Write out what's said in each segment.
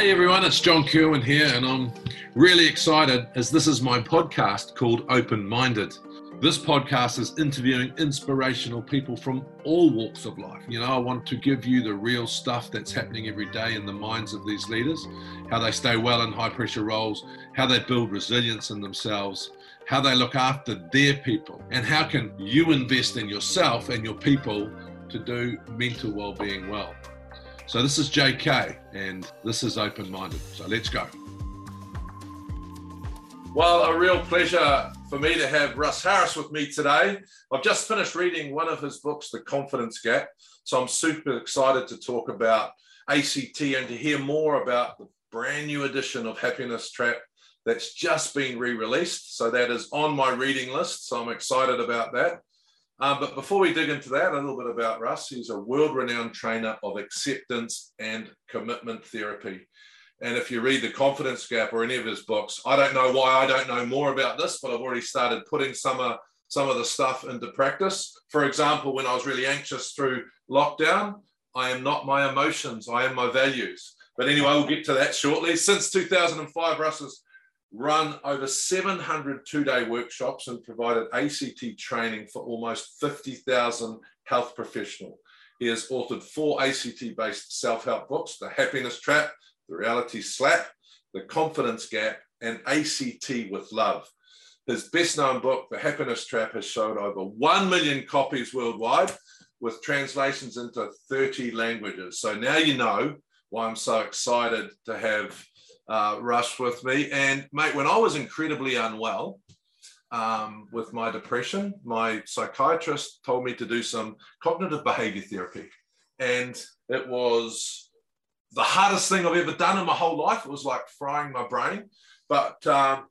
Hey everyone, it's John Kirwan here, and I'm really excited as this is my podcast called Open Minded. This podcast is interviewing inspirational people from all walks of life. You know, I want to give you the real stuff that's happening every day in the minds of these leaders, how they stay well in high pressure roles, how they build resilience in themselves, how they look after their people, and how can you invest in yourself and your people to do mental well-being well. So this is JK and this is open minded. So let's go. Well, a real pleasure for me to have Russ Harris with me today. I've just finished reading one of his books, The Confidence Gap. So I'm super excited to talk about ACT and to hear more about the brand new edition of Happiness Trap that's just been re released. So that is on my reading list. So I'm excited about that. Um, but before we dig into that, a little bit about Russ. He's a world renowned trainer of acceptance and commitment therapy. And if you read The Confidence Gap or any of his books, I don't know why I don't know more about this, but I've already started putting some of, some of the stuff into practice. For example, when I was really anxious through lockdown, I am not my emotions, I am my values. But anyway, we'll get to that shortly. Since 2005, Russ has run over 700 two day workshops and provided ACT training for almost 50,000 health professionals. He has authored four ACT based self help books The Happiness Trap, the Reality Slap, The Confidence Gap, and ACT with Love. His best known book, The Happiness Trap, has sold over 1 million copies worldwide with translations into 30 languages. So now you know why I'm so excited to have uh, with me. And, mate, when I was incredibly unwell, um, with my depression, my psychiatrist told me to do some cognitive behavior therapy. And it was the hardest thing I've ever done in my whole life. It was like frying my brain. But um,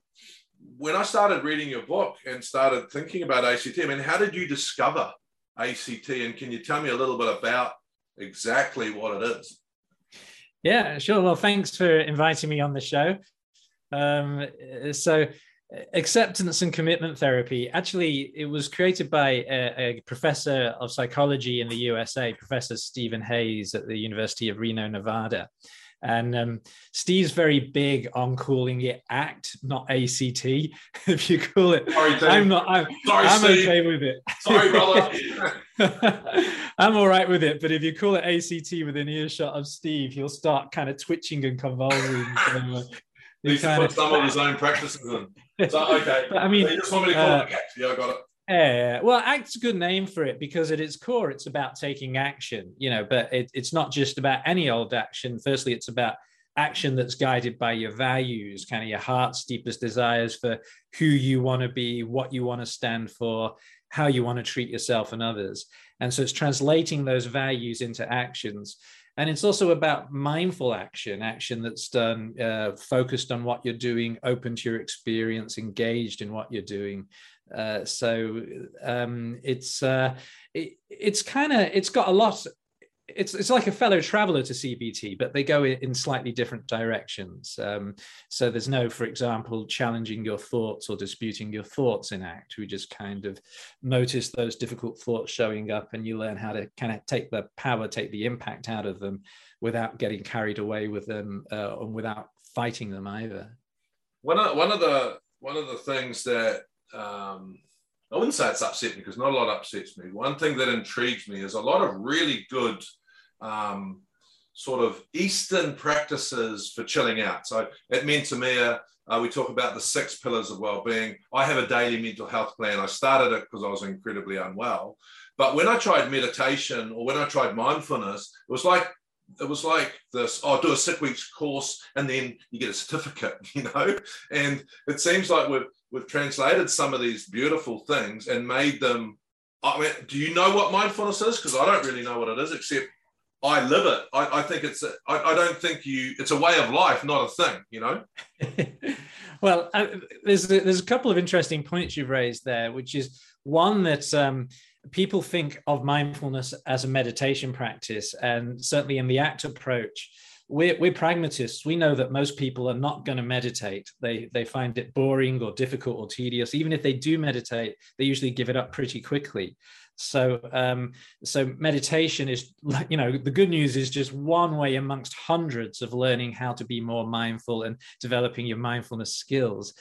when I started reading your book and started thinking about ACT, I mean, how did you discover ACT? And can you tell me a little bit about exactly what it is? Yeah, sure. Well, thanks for inviting me on the show. Um, so, acceptance and commitment therapy actually it was created by a, a, professor of psychology in the usa professor steven hayes at the university of reno nevada and um, steve's very big on calling it act not act if you call it Sorry, i'm not i'm, Sorry, I'm okay with it Sorry, brother. I'm all right with it, but if you call it ACT within earshot of Steve, he'll start kind of twitching and convulsing. So, uh, Needs to put some of his own practices in. So, okay. But, I mean, you just want me to call uh, it act. Yeah, I got it. Yeah, well, act's a good name for it because at its core, it's about taking action, you know, but it, it's not just about any old action. Firstly, it's about action that's guided by your values, kind of your heart's deepest desires for who you want to be, what you want to stand for, how you want to treat yourself and others. And so it's translating those values into actions. And it's also about mindful action, action that's done, uh, focused on what you're doing, open to your experience, engaged in what you're doing. Uh, so um, it's uh, it, it's kind of it's got a lot it's it's like a fellow traveler to CBT, but they go in slightly different directions. Um, so there's no, for example, challenging your thoughts or disputing your thoughts in ACT. We just kind of notice those difficult thoughts showing up, and you learn how to kind of take the power, take the impact out of them, without getting carried away with them uh, and without fighting them either. One of one of the one of the things that um, I wouldn't say it's upset me because not a lot upsets me. One thing that intrigues me is a lot of really good um, sort of Eastern practices for chilling out. So at Mentemia, uh, we talk about the six pillars of well-being. I have a daily mental health plan. I started it because I was incredibly unwell. But when I tried meditation or when I tried mindfulness, it was like it was like this oh do a six weeks course and then you get a certificate you know and it seems like we've we've translated some of these beautiful things and made them i mean do you know what mindfulness is because i don't really know what it is except I live it. I, I think it's. I don't think you. It's a way of life, not a thing. You know. well, uh, there's there's a couple of interesting points you've raised there, which is one that um, people think of mindfulness as a meditation practice, and certainly in the ACT approach, we're, we're pragmatists. We know that most people are not going to meditate. They they find it boring or difficult or tedious. Even if they do meditate, they usually give it up pretty quickly. So, um, so meditation is, you know, the good news is just one way amongst hundreds of learning how to be more mindful and developing your mindfulness skills.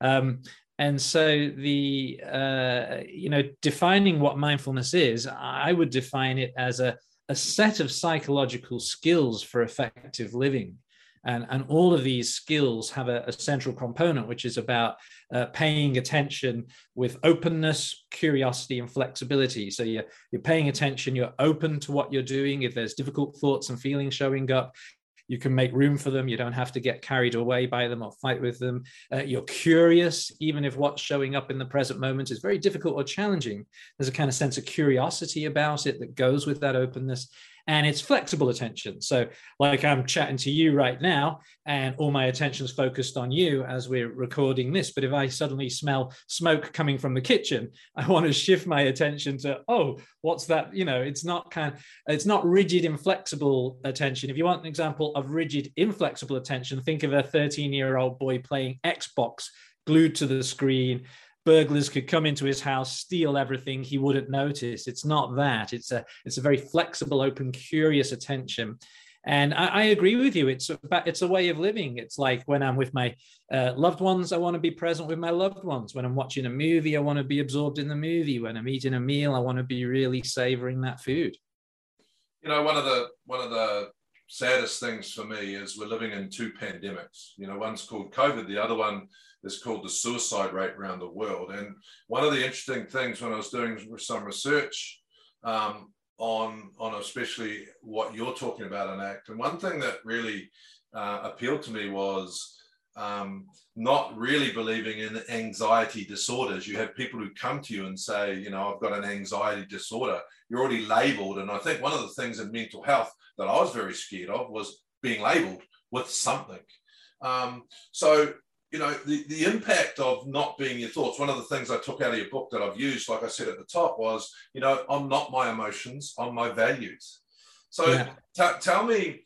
Um, and so the uh, you know defining what mindfulness is, I would define it as a a set of psychological skills for effective living. And, and all of these skills have a, a central component, which is about uh, paying attention with openness, curiosity, and flexibility. So you're, you're paying attention, you're open to what you're doing. If there's difficult thoughts and feelings showing up, you can make room for them. You don't have to get carried away by them or fight with them. Uh, you're curious, even if what's showing up in the present moment is very difficult or challenging. There's a kind of sense of curiosity about it that goes with that openness and it's flexible attention. So, like I'm chatting to you right now, and all my attention's focused on you as we're recording this. But if I suddenly smell smoke coming from the kitchen, I want to shift my attention to, oh, what's that? You know, it's not kind of, it's not rigid, inflexible attention. If you want an example of rigid, inflexible attention, think of a 13 year old boy playing Xbox glued to the screen burglars could come into his house, steal everything, he wouldn't notice. It's not that. It's a it's a very flexible, open, curious attention. And I, I agree with you. It's about, it's a way of living. It's like when I'm with my uh, loved ones, I want to be present with my loved ones. When I'm watching a movie, I want to be absorbed in the movie. When I'm eating a meal, I want to be really savoring that food. You know, one of the one of the saddest things for me is we're living in two pandemics. You know, one's called COVID, the other one is called the suicide rate around the world. And one of the interesting things when I was doing some research um, on on especially what you're talking about in ACT, and one thing that really uh, appealed to me was um, not really believing in anxiety disorders. You have people who come to you and say, you know, I've got an anxiety disorder. You're already labeled. And I think one of the things in mental health that I was very scared of was being labeled with something. Um, so you know, the, the impact of not being your thoughts. One of the things I took out of your book that I've used, like I said at the top, was, you know, I'm not my emotions, I'm my values. So yeah. t- tell me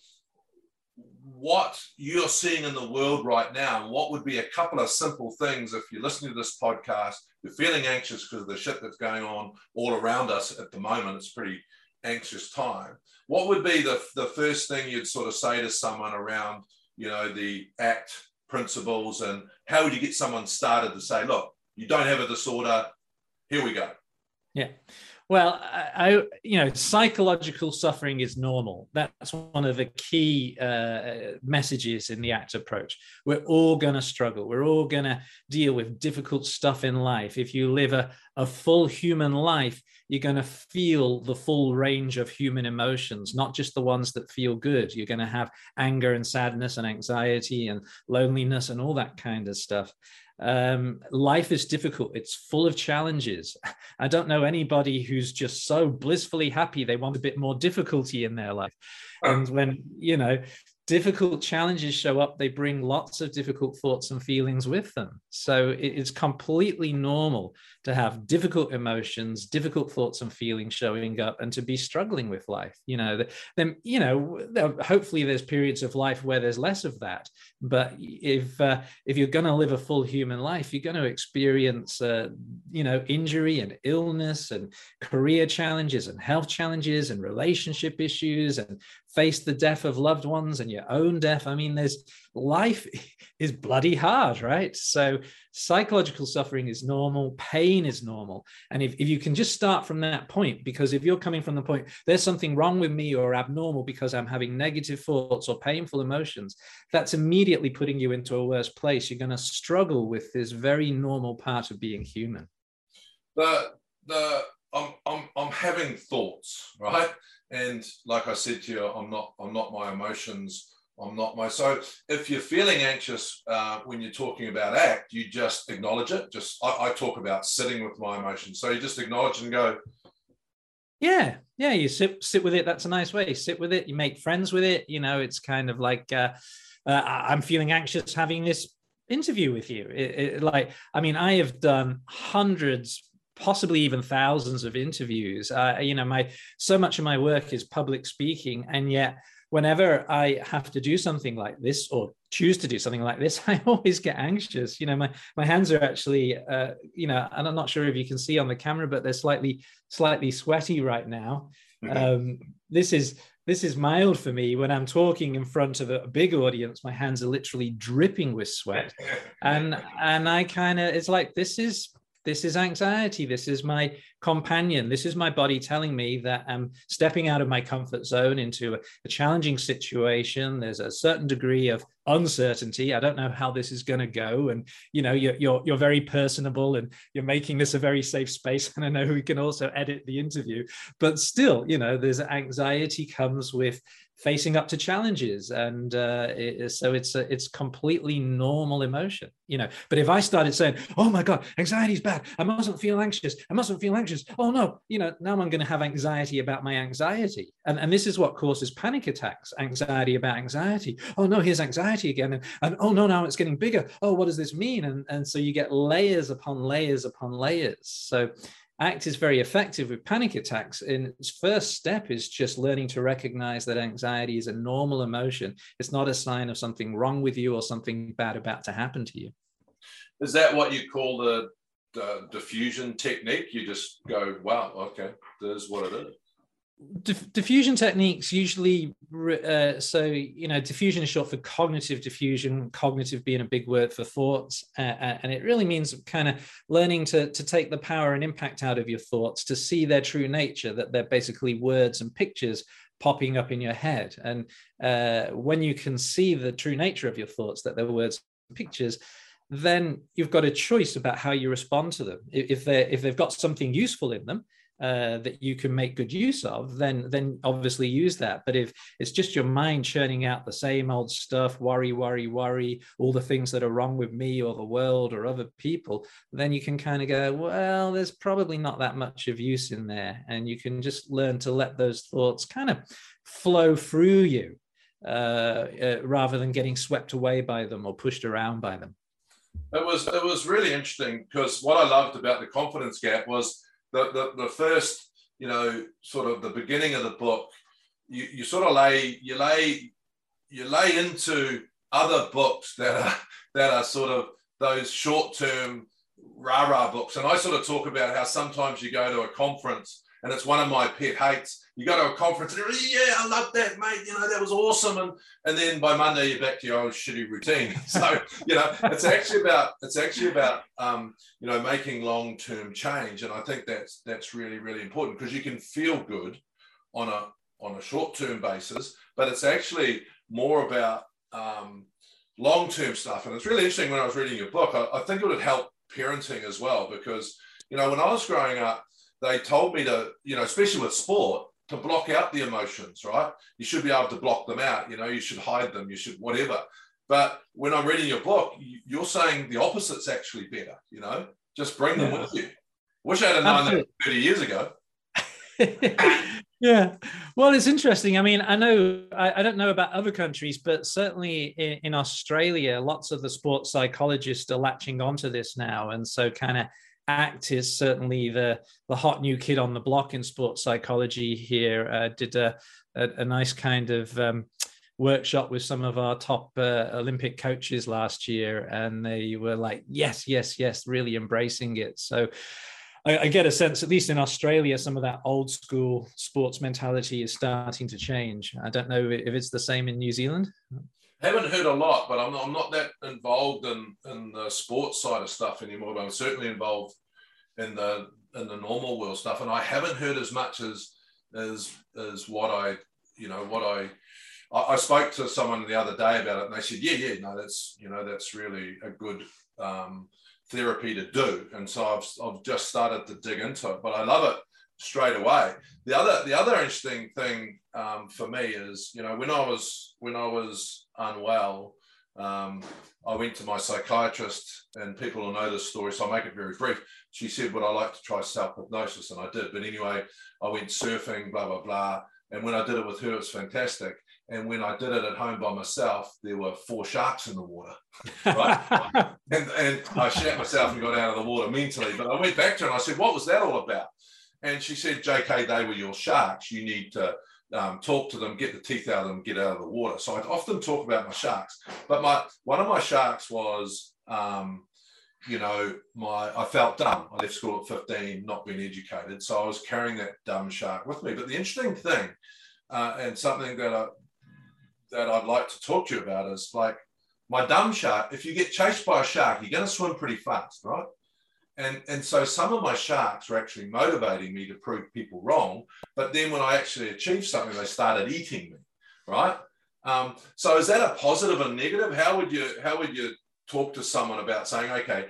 what you're seeing in the world right now. What would be a couple of simple things if you're listening to this podcast, you're feeling anxious because of the shit that's going on all around us at the moment. It's a pretty anxious time. What would be the, the first thing you'd sort of say to someone around, you know, the ACT principles and how would you get someone started to say look you don't have a disorder. Here we go. Yeah well I, you know psychological suffering is normal that's one of the key uh, messages in the act approach we're all going to struggle we're all going to deal with difficult stuff in life if you live a, a full human life you're going to feel the full range of human emotions, not just the ones that feel good. You're going to have anger and sadness and anxiety and loneliness and all that kind of stuff. Um, life is difficult. It's full of challenges. I don't know anybody who's just so blissfully happy they want a bit more difficulty in their life. And when, you know, difficult challenges show up, they bring lots of difficult thoughts and feelings with them. So it's completely normal to have difficult emotions, difficult thoughts and feelings showing up, and to be struggling with life. You know, then you know, hopefully there's periods of life where there's less of that. But if uh, if you're going to live a full human life, you're going to experience, uh, you know, injury and illness and career challenges and health challenges and relationship issues and face the death of loved ones and your own death. I mean, there's life is bloody hard, right? So psychological suffering is normal, pain is normal. And if, if you can just start from that point, because if you're coming from the point, there's something wrong with me or abnormal because I'm having negative thoughts or painful emotions, that's immediately putting you into a worse place. You're going to struggle with this very normal part of being human. The, the, I'm, I'm, I'm having thoughts, right? And like I said to you, I'm not I'm not my emotions. I'm not my so if you're feeling anxious uh, when you're talking about act, you just acknowledge it. Just I, I talk about sitting with my emotions. So you just acknowledge and go, yeah yeah you sit sit with it that's a nice way sit with it you make friends with it you know it's kind of like uh, uh, i'm feeling anxious having this interview with you it, it, like i mean i have done hundreds possibly even thousands of interviews. Uh, you know, my so much of my work is public speaking, and yet whenever I have to do something like this or choose to do something like this, I always get anxious. You know, my my hands are actually, uh, you know, and I'm not sure if you can see on the camera, but they're slightly slightly sweaty right now. Mm-hmm. Um, this is this is mild for me when I'm talking in front of a big audience. My hands are literally dripping with sweat, and and I kind of it's like this is this is anxiety. This is my companion. This is my body telling me that I'm stepping out of my comfort zone into a, a challenging situation. There's a certain degree of uncertainty. I don't know how this is going to go. And you know, you're, you're you're very personable and you're making this a very safe space. And I know we can also edit the interview, but still, you know, there's anxiety comes with facing up to challenges and uh, it, so it's a, it's completely normal emotion you know. But if i started saying oh my god anxiety is bad. I mustn't feel anxious. I mustn't feel anxious. Oh no you know now i'm going to have anxiety about my anxiety. And, and this is what causes panic attacks anxiety about anxiety. Oh no here's anxiety again and, and oh no now it's getting bigger. Oh what does this mean? And, and so you get layers upon layers upon layers. So ACT is very effective with panic attacks. And its first step is just learning to recognize that anxiety is a normal emotion. It's not a sign of something wrong with you or something bad about to happen to you. Is that what you call the, the defusion technique? You just go, wow, okay, there's what it is defusion techniques usually uh, so you know defusion is short for cognitive defusion cognitive being a big word for thoughts uh, and it really means kind of learning to, to take the power and impact out of your thoughts to see their true nature that they're basically words and pictures popping up in your head. And uh, when you can see the true nature of your thoughts that they're words and pictures then you've got a choice about how you respond to them. If they if they've got something useful in them uh, that you can make good use of, then then obviously use that. But if it's just your mind churning out the same old stuff, worry, worry, worry, all the things that are wrong with me or the world or other people, then you can kind of go, well, there's probably not that much of use in there, and you can just learn to let those thoughts kind of flow through you. Uh, uh, rather than getting swept away by them or pushed around by them. It was it was really interesting because what I loved about the confidence gap was the, the, the first, you know, sort of the beginning of the book, you, you sort of lay, you lay, you lay into other books that are, that are sort of those short-term rah-rah books. And I sort of talk about how sometimes you go to a conference and it's one of my pet hates. You go to a conference and you're yeah, I love that, mate. You know, that was awesome. And and then by Monday you're back to your old shitty routine. So, you know, it's actually about it's actually about um, you know, making long-term change. And I think that's that's really, really important because you can feel good on a on a short-term basis, but it's actually more about um, long-term stuff. And it's really interesting when I was reading your book, I, I think it would help parenting as well, because you know, when I was growing up, they told me to, you know, especially with sport, to block out the emotions, right? You should be able to block them out. You know, you should hide them. You should whatever. But when I'm reading your book, you're saying the opposite's actually better. You know, just bring them yeah. with you. Wish I had known that 30 years ago. yeah well it's interesting i mean i know I, I, don't know about other countries but certainly in, in, australia lots of the sports psychologists are latching onto this now and so kind of act is certainly the the hot new kid on the block in sports psychology here. Uh, did a, a, a nice kind of um, workshop with some of our top uh, olympic coaches last year and they were like yes yes yes really embracing it. So I, I get a sense at least in australia some of that old school sports mentality is starting to change. I don't know if it's the same in new zealand haven't heard a lot, but I'm not, I'm not that involved in, in the sports side of stuff anymore. But I'm certainly involved in the in the normal world stuff, and I haven't heard as much as as as what I you know what I I, spoke to someone the other day about it, and they said, yeah, yeah, no, that's you know that's really a good um, therapy to do, and so I've I've just started to dig into it, but I love it straight away. The other the other interesting thing um, for me is you know when I was when I was unwell, um, I went to my psychiatrist, and people will know this story, so I'll make it very brief. She said, "Would I like to try self hypnosis?" And I did. But anyway, I went surfing, blah blah blah. And when I did it with her, it was fantastic. And when I did it at home by myself, there were four sharks in the water. Right? and, and I shat myself and got out of the water mentally. But I went back to her and I said, What was that all about? And she said, JK, they were your sharks. You need to um, talk to them, get the teeth out of them, get out of the water. So I'd often talk about my sharks. But my one of my sharks was, um, you know, my I felt dumb. I left school at 15, not being educated. So I was carrying that dumb shark with me. But the interesting thing, uh, and something that I that I'd like to talk to you about is like my dumb shark. If you get chased by a shark, you're going to swim pretty fast, right? And, and so some of my sharks were actually motivating me to prove people wrong. But then when I actually achieved something, they started eating me, right? Um, so is that a positive and negative? How would you how would you talk to someone about saying, okay,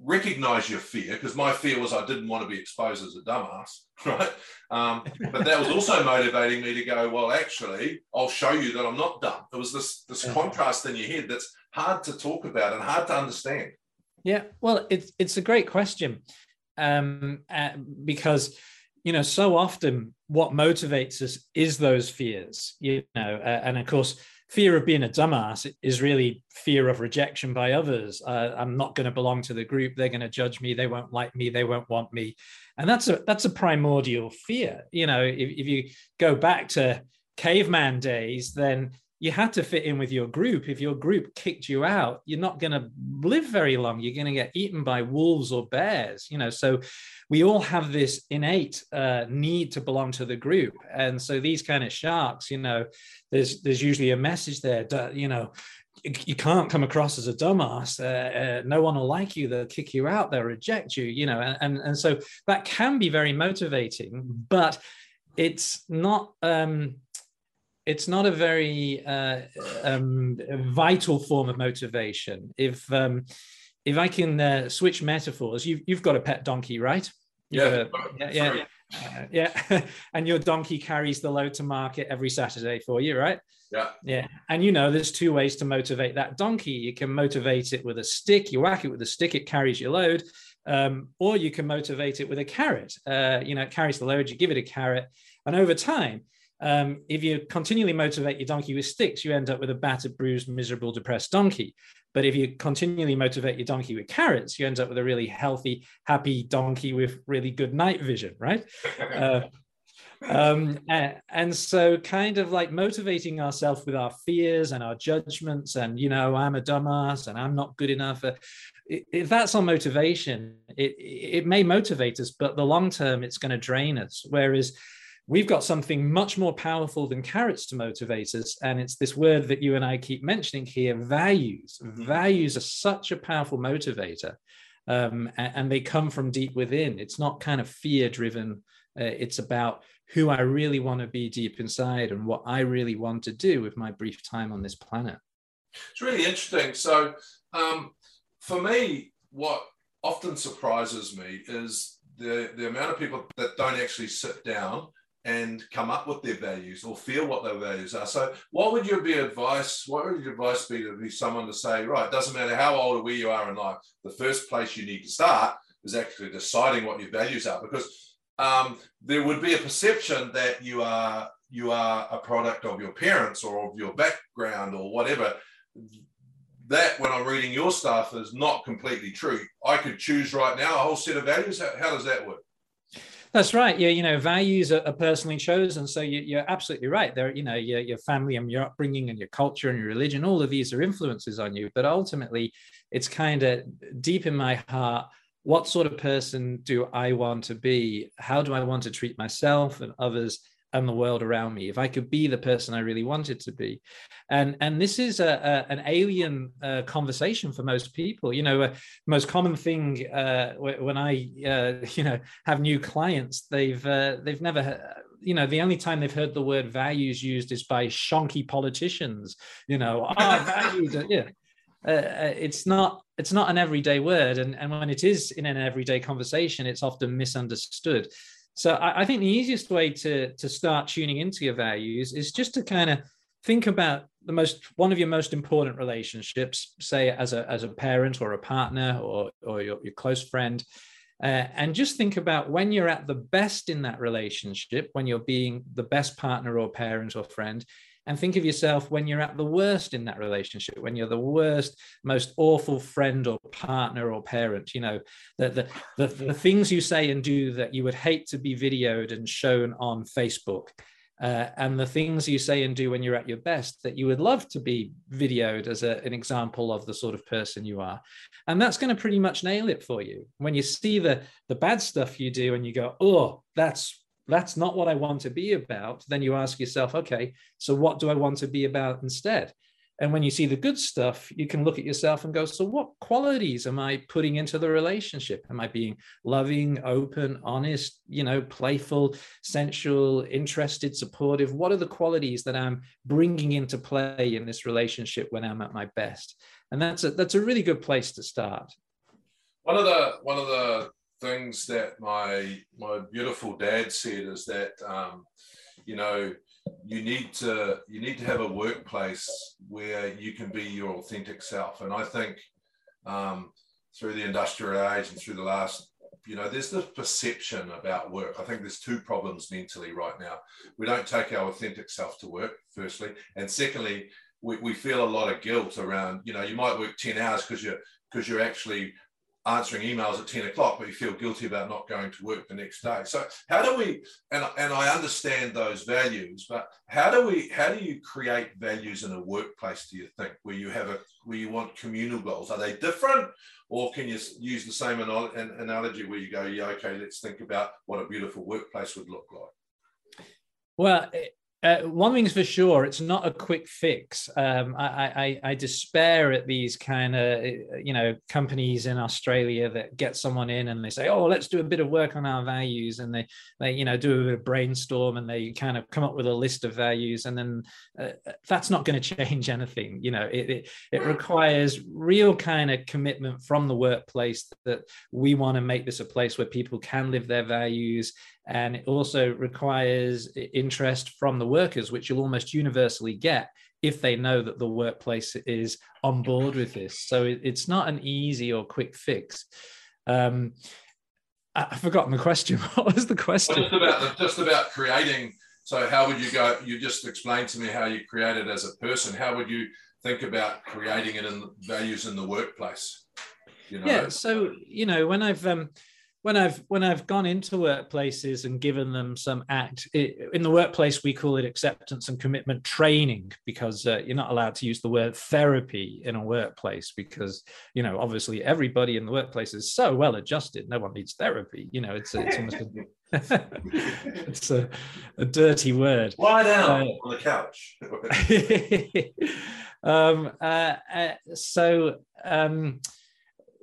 recognize your fear? Because my fear was I didn't want to be exposed as a dumbass, right? Um, but that was also motivating me to go, well, actually, I'll show you that I'm not dumb. It was this this contrast in your head that's hard to talk about and hard to understand. Yeah, well, it's it's a great question um, uh, because you know so often what motivates us is those fears, you know, uh, and of course fear of being a dumbass is really fear of rejection by others. Uh, I'm not going to belong to the group. They're going to judge me. They won't like me. They won't want me. And that's a that's a primordial fear. You know, if, if you go back to caveman days, then you had to fit in with your group. If your group kicked you out, you're not going to live very long. You're going to get eaten by wolves or bears. You know, so we all have this innate uh, need to belong to the group, and so these kind of sharks, you know, there's there's usually a message there. You know, you can't come across as a dumbass. Uh, uh, no one will like you. They'll kick you out. They'll reject you. You know, and and, and so that can be very motivating, but it's not. Um, it's not a very uh, um, vital form of motivation. If um, if I can uh, switch metaphors, you've you've got a pet donkey, right? Yeah, yeah, yeah, uh, yeah. and your donkey carries the load to market every Saturday for you, right? Yeah, yeah. And you know, there's two ways to motivate that donkey. You can motivate it with a stick. You whack it with a stick, it carries your load. Um, or you can motivate it with a carrot. Uh, you know, it carries the load. You give it a carrot, and over time um, if you continually motivate your donkey with sticks, you end up with a battered, bruised, miserable, depressed donkey. But if you continually motivate your donkey with carrots, you end up with a really healthy, happy donkey with really good night vision, right? Uh, um, and, and, so, kind of like motivating ourselves with our fears and our judgments, and you know, I'm a dumbass and I'm not good enough. Uh, if that's our motivation, it it may motivate us, but the long term, it's going to drain us. Whereas we've got something much more powerful than carrots to motivate us. And it's this word that you and I keep mentioning here values. Mm-hmm. Values are such a powerful motivator. Um, and, and, they come from deep within. It's not kind of fear driven. Uh, it's about who I really want to be deep inside and what I really want to do with my brief time on this planet. It's really interesting. So, um, for me, what often surprises me is the, the amount of people that don't actually sit down and come up with their values or feel what their values are. So, what would your be advice? What would your advice be to be someone to say, right? Doesn't matter how old or where you are in life. The first place you need to start is actually deciding what your values are, because um, there would be a perception that you are you are a product of your parents or of your background or whatever. That, when I'm reading your stuff, is not completely true. I could choose right now a whole set of values. How, how does that work? That's right. Yeah, you know, values are, personally chosen. So you, are absolutely right. There, you know, your, your family and your upbringing and your culture and your religion, all of these are influences on you. But ultimately, it's kind of deep in my heart. What sort of person do I want to be? How do I want to treat myself and others? And the world around me if i could be the person i really wanted to be. And and this is a, a an alien uh, conversation for most people. You know uh, most common thing uh, when i uh, you know have new clients they've uh, they've never you know the only time they've heard the word values used is by shonky politicians. You know ah, values yeah. Uh, it's not it's not an everyday word. And, and when it is in an everyday conversation it's often misunderstood so I, I think the easiest way to to start tuning into your values is just to kind of think about the most one of your most important relationships, say as a as a parent or a partner or or your, your close friend. Uh, and just think about when you're at the best in that relationship, when you're being the best partner or parent or friend, and think of yourself when you're at the worst in that relationship when you're the worst most awful friend or partner or parent you know the, the, the, the things you say and do that you would hate to be videoed and shown on facebook uh, and the things you say and do when you're at your best that you would love to be videoed as a, an example of the sort of person you are. And that's going to pretty much nail it for you. When you see the the bad stuff you do and you go oh that's that's not what i want to be about then you ask yourself okay so what do i want to be about instead and when you see the good stuff, you can look at yourself and go, so what qualities am I putting into the relationship? Am I being loving, open, honest, you know, playful, sensual, interested, supportive? What are the qualities that I'm bringing into play in this relationship when I'm at my best? And that's a, that's a really good place to start. One of the one of the things that my my beautiful dad said is that um, you know you need to you need to have a workplace where you can be your authentic self. And i think um, through the industrial age and through the last you know there's this perception about work. I think there's two problems mentally right now. We don't take our authentic self to work firstly. And secondly we, we feel a lot of guilt around you know you might work 10 hours because you're because you're actually answering emails at 10 o'clock, but you feel guilty about not going to work the next day. So how do we, and, and I understand those values, but how do we, how do you create values in a workplace, do you think, where you have a, where you want communal goals? Are they different? Or can you use the same analogy where you go, yeah, okay, let's think about what a beautiful workplace would look like? Well, uh, one thing's for sure, it's not a quick fix. Um, I, I, I, despair at these kind of, you know, companies in Australia that get someone in and they say, "Oh, let's do a bit of work on our values," and they, they, you know, do a bit of brainstorm and they kind of come up with a list of values, and then uh, that's not going to change anything. You know, it, it, it requires real kind of commitment from the workplace that we want to make this a place where people can live their values and it also requires interest from the workers, which you'll almost universally get if they know that the workplace is on board with this. So it, it's not an easy or quick fix. Um, I, I've forgotten the question. What was the question? Just about just about creating. So how would you go? You just explained to me how you create it as a person. How would you think about creating it in values in the workplace? You know? Yeah. So you know when I've um, when I've when I've gone into workplaces and given them some act it, in the workplace, we call it acceptance and commitment training because uh, you're not allowed to use the word therapy in a workplace because you know obviously everybody in the workplace is so well adjusted, no one needs therapy. You know, it's it's almost a, it's a, a, dirty word. Lie down uh, on the couch. um, uh, uh so. Um,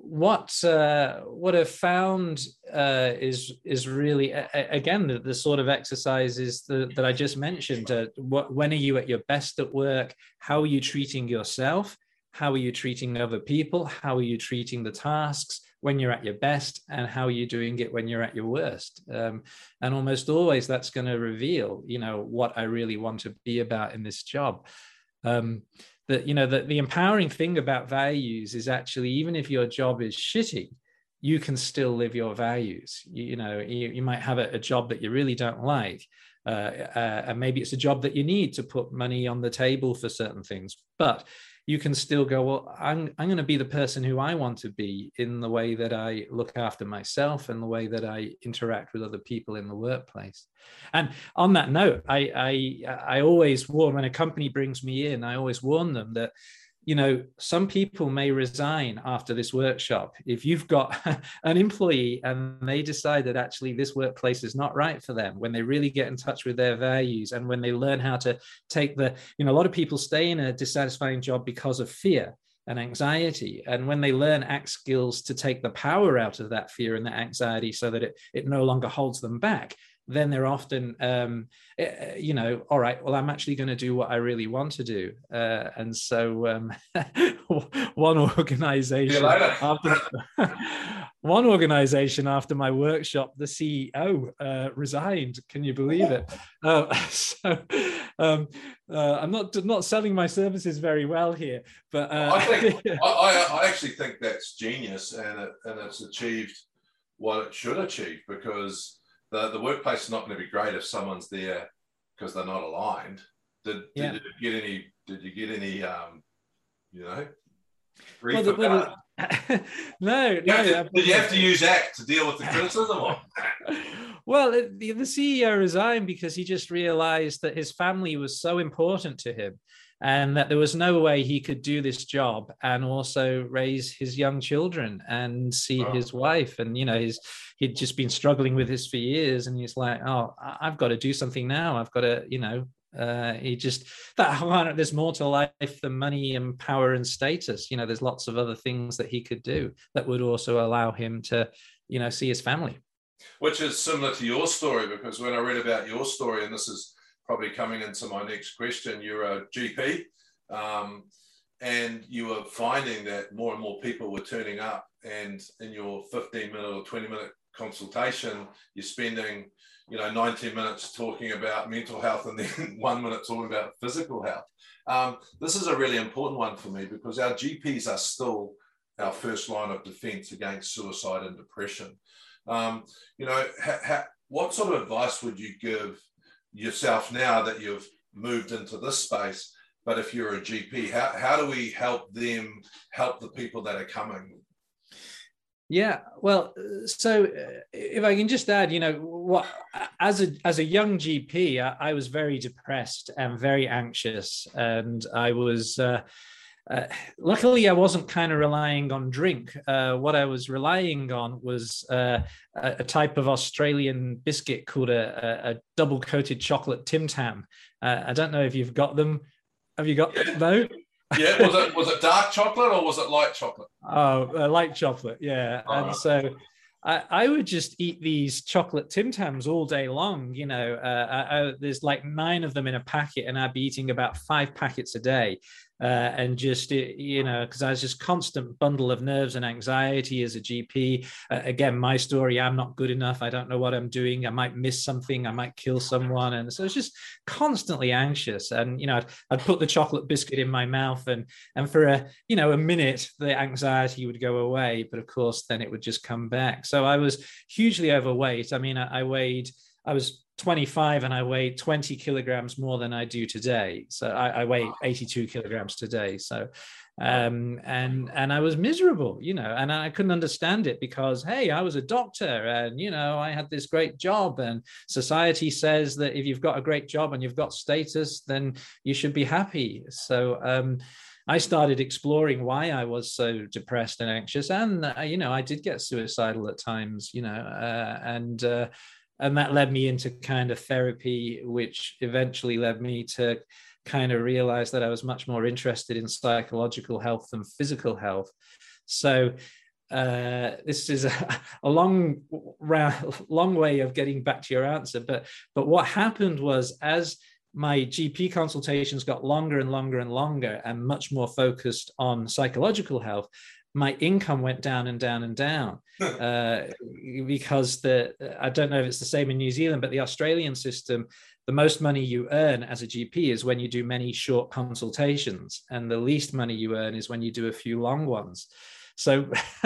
what uh, what I've found uh, is is really again the, the, sort of exercises that, that I just mentioned. Uh, what when are you at your best at work? How are you treating yourself? How are you treating other people? How are you treating the tasks when you're at your best? And how are you doing it when you're at your worst? Um, and almost always that's going to reveal, you know, what I really want to be about in this job. Um, that you know that the empowering thing about values is actually even if your job is shitty you can still live your values. You, you know you, you might have a, a, job that you really don't like uh, uh, and maybe it's a job that you need to put money on the table for certain things but you can still go, well, I'm, I'm going to be the person who I want to be in the way that I look after myself and the way that I interact with other people in the workplace. And on that note, I, I, I always warn when a company brings me in, I always warn them that you know, some people may resign after this workshop. If you've got an employee and they decide that actually this workplace is not right for them, when they really get in touch with their values and when they learn how to take the, you know, a lot of people stay in a dissatisfying job because of fear and anxiety. And when they learn ACT skills to take the power out of that fear and that anxiety so that it, it no longer holds them back, then they're often, um, eh, eh, you know, all right, well, I'm actually going to do what I really want to do. Uh, and so um, one organization after one organization after my workshop, the CEO uh, resigned. Can you believe it? Uh, so um, uh, I'm not not selling my services very well here, but uh, I think I, I, actually think that's genius, and it, and it's achieved what it should achieve because the, the workplace is not going to be great if someone's there because they're not aligned. Did, yeah. did you get any? Did you get any? Um, you know, well, the, well, no, You no. to- did you have to use ACT to deal with the criticism? Or? well, it- the, the CEO resigned because he just realized that his family was so important to him and that there was no way he could do this job and also raise his young children and see Wow. his wife. And, you know, his, he'd just been struggling with this for years. And he's like, oh, I've got to do something now. I've got to, you know, uh, he just that there's more to life than money and power and status. You know, there's lots of other things that he could do that would also allow him to, you know, see his family. Which is similar to your story because when I read about your story, and this is probably coming into my next question, you're a GP um, and you were finding that more and more people were turning up, and in your 15 minute or 20 minute consultation, you're spending you know 19 minutes talking about mental health and then one minute talking about physical health. Um, this is a really important one for me because our GPs are still our first line of defense against suicide and depression. Um, you know, ha, ha, what sort of advice would you give yourself now that you've moved into this space? But if you're a GP, how, how do we help them help the people that are coming? Yeah, well, so uh, if I can just add, you know, what as a as a young GP, I, I was very depressed and very anxious, and I was. Uh, uh, luckily, I wasn't kind of relying on drink. Uh, what I was relying on was uh, a, a, type of Australian biscuit called a, a, a double coated chocolate Tim Tam. Uh, I don't know if you've got them. Have you got Yeah. no? Yeah, was it was it dark chocolate or was it light chocolate? Oh, uh, light chocolate, yeah. Oh. And so I, I would just eat these chocolate Tim Tams all day long. You know, uh, I, I, there's like nine of them in a packet, and I'd be eating about five packets a day. Uh, and just you know, because I was just constant bundle of nerves and anxiety as a GP. Uh, again, my story: I'm not good enough. I don't know what I'm doing. I might miss something. I might kill someone, and so it's just constantly anxious. And you know, I'd, I'd put the chocolate biscuit in my mouth, and and for a you know a minute the anxiety would go away but of course then it would just come back so i was hugely overweight i mean i, I weighed i was 25 and i weighed 20 kilograms more than i do today. So i, I weigh 82 kilograms today. So um and and i was miserable you know and i couldn't understand it because hey i was a doctor and you know i had this great job and society says that if you've got a great job and you've got status then you should be happy. So um I started exploring why I was so depressed and anxious, and uh, you know, I did get suicidal at times, you know, uh, and uh, and that led me into kind of therapy, which eventually led me to kind of realize that I was much more interested in psychological health than physical health. So uh, this is a, a long, round, long way of getting back to your answer, but but what happened was as my GP consultations got longer and longer and longer and much more focused on psychological health, my income went down and down and down uh, because the I don't know if it's the same in New Zealand, but the Australian system, the most money you earn as a GP is when you do many short consultations, and the least money you earn is when you do a few long ones. So,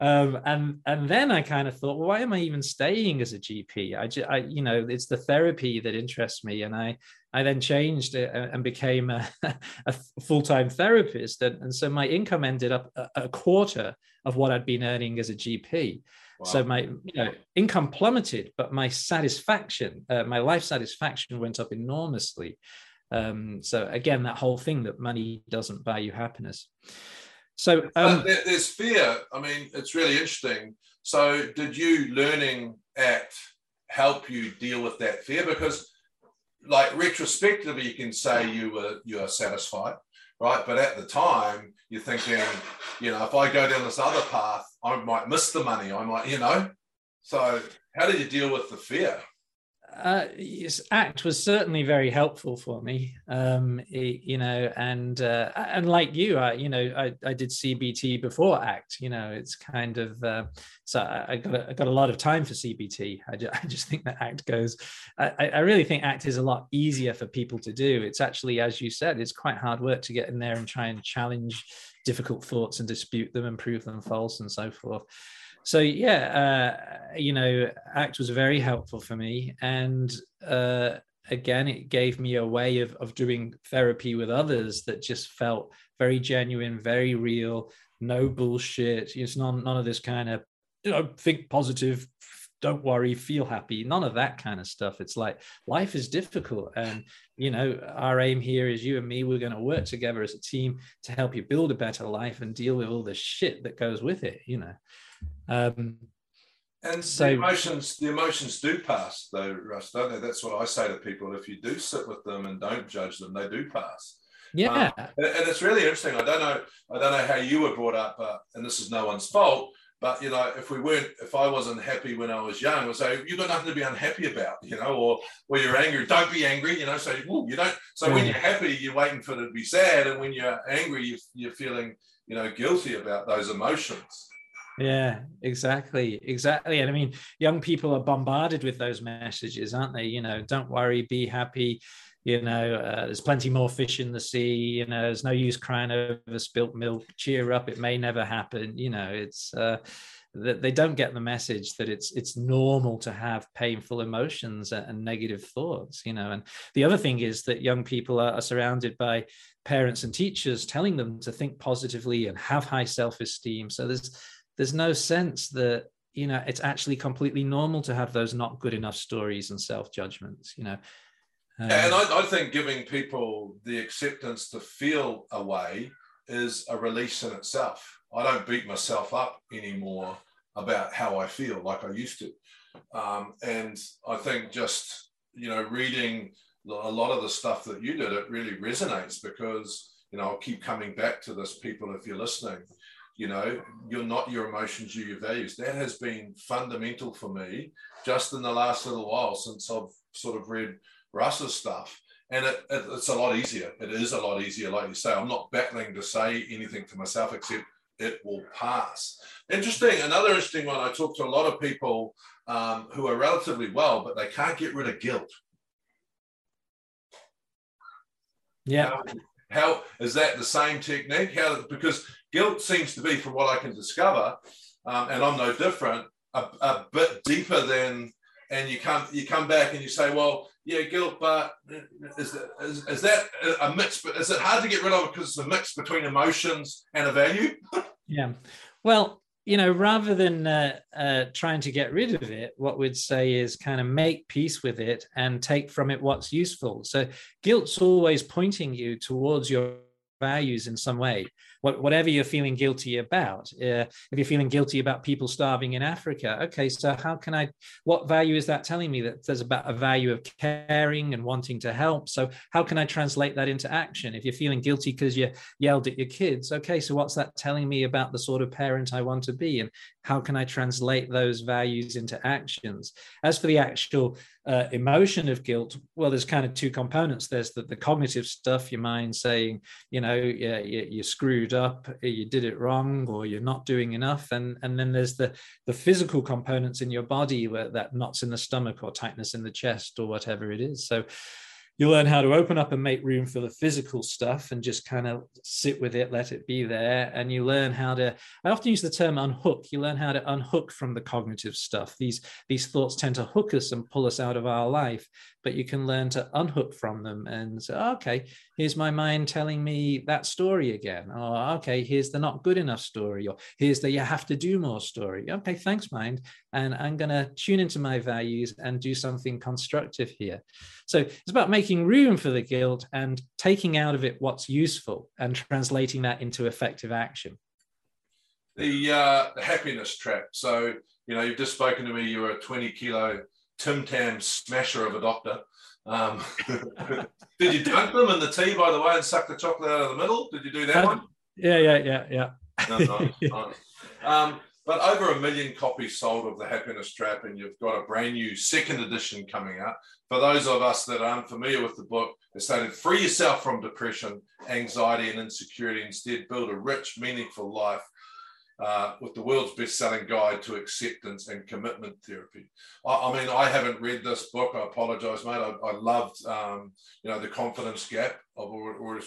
um, and and then I kind of thought, well, why am I even staying as a GP? I, ju- I, you know, it's the therapy that interests me, and I I then changed and became a, a full time therapist, and, and so my income ended up a, a quarter of what I'd been earning as a GP. Wow. So my you know income plummeted, but my satisfaction, uh, my life satisfaction went up enormously. Um, so again, that whole thing that money doesn't buy you happiness. So um, there, there's fear. I mean, it's really interesting. So, did you learning ACT help you deal with that fear? Because, like retrospectively, you can say you were you are satisfied, right? But at the time, you're thinking, you know, if I go down this other path, I might miss the money. I might, you know. So, how did you deal with the fear? Uh, ACT was certainly very helpful for me. Um, it- you know, and uh, and like you, I you know I, I did CBT before ACT. You know, it's kind of uh, so I, got a, I got a lot of time for CBT. I just, I just think that ACT goes. I I really think ACT is a lot easier for people to do. It's actually, as you said, it's quite hard work to get in there and try and challenge difficult thoughts and dispute them and prove them false and so forth so yeah uh, you know act was very helpful for me and uh, again, it gave me a way of, of doing therapy with others that just felt very genuine, very real, no bullshit. It's none, none of this kind of, you know, think positive, don't worry, feel happy, none of that kind of stuff. It's like life is difficult. And, you know, our aim here is you and me, we're going to work together as a team to help you build a better life and deal with all the shit that goes with it, you know. Um, and so, the emotions, the emotions do pass, though, Russ, don't they? That's what I say to people. If you do sit with them and don't judge them, they do pass. Yeah, um, and, and, it's really interesting. I don't know. I don't know how you were brought up, uh, and this is no one's fault. But you know, if we weren't, if I wasn't happy when I was young, we'd say you've got nothing to be unhappy about, you know, or or you're angry, don't be angry, you know. So you don't. So when you're happy, you're waiting for it to be sad, and when you're angry, you, you're feeling, you know, guilty about those emotions. Yeah, exactly. Exactly. And I mean, young people are bombarded with those messages, aren't they? You know, don't worry, be happy. You know, uh, there's plenty more fish in the sea. You know, there's no use crying over spilt milk. Cheer up, it may never happen. You know, it's uh, that they don't get the message that it's it's normal to have painful emotions and negative thoughts. You know, and the other thing is that young people are, are surrounded by parents and teachers telling them to think positively and have high self-esteem. So there's there's no sense that you know it's actually completely normal to have those not good enough stories and self judgments you know? Um, and I, I, think giving people the acceptance to feel a way is a release in itself. I don't beat myself up anymore about how i feel like i used to. Um, and i think just you know reading a lot of the stuff that you did it really resonates because you know i'll keep coming back to this people if you're listening you know you're not your emotions you're your values. That has been fundamental for me just in the last little while since i've sort of read russ's stuff. And it, it, it's a lot easier. It is a lot easier like you say. I'm not battling to say anything to myself except it will pass. Interesting another interesting one. I talk to a lot of people um, who are relatively well but they can't get rid of guilt. Yeah. How, how is that the same technique? How because guilt seems to be, from what I can discover, um, and I'm no different, a, a, bit deeper than. And you come, you come back and you say, well, yeah, guilt, but is, is, is that a mix? But is it hard to get rid of because it's a mix between emotions and a value? yeah. Well, you know, rather than uh, uh, trying to get rid of it, what we'd say is kind of make peace with it and take from it what's useful. So guilt's always pointing you towards your values in some way what, whatever you're feeling guilty about. Uh, if you're feeling guilty about people starving in Africa, okay, so how can I, what value is that telling me that there's about a value of caring and wanting to help? So how can I translate that into action? If you're feeling guilty because you yelled at your kids, okay, so what's that telling me about the sort of parent I want to be? And how can I translate those values into actions? As for the actual uh, emotion of guilt, well, there's kind of two components. There's the, the cognitive stuff, your mind saying, you know, yeah, you, you screwed up, you did it wrong, or you're not doing enough. And, and then there's the, the physical components in your body where that knots in the stomach or tightness in the chest or whatever it is. So you learn how to open up and make room for the physical stuff and just kind of sit with it, let it be there. And you learn how to, I often use the term unhook. You learn how to unhook from the cognitive stuff. These, these thoughts tend to hook us and pull us out of our life, but you can learn to unhook from them and say, oh, okay, here's my mind telling me that story again. Or, okay, here's the not good enough story. Or here's the you have to do more story. Okay, thanks, mind. And I'm going to tune into my values and do something constructive here. So it's about making room for the guilt and taking out of it what's useful and translating that into effective action. The, uh, the happiness trap. So, you know, you've just spoken to me, you're a 20 kilo Tim Tam smasher of a doctor. Um, did you dunk them in the tea, by the way, and suck the chocolate out of the middle? Did you do that one? Yeah, yeah, yeah, yeah. no, nice, nice. Um, but over a million copies sold of the Happiness Trap, and you've got a brand new second edition coming out. For those of us that aren't familiar with the book, it stated free yourself from depression, anxiety, and insecurity. Instead, build a rich, meaningful life uh, with the world's best-selling guide to acceptance and commitment therapy. I, I, mean, I haven't read this book. I apologize, mate. I, I loved, um, you know, the confidence gap. I've already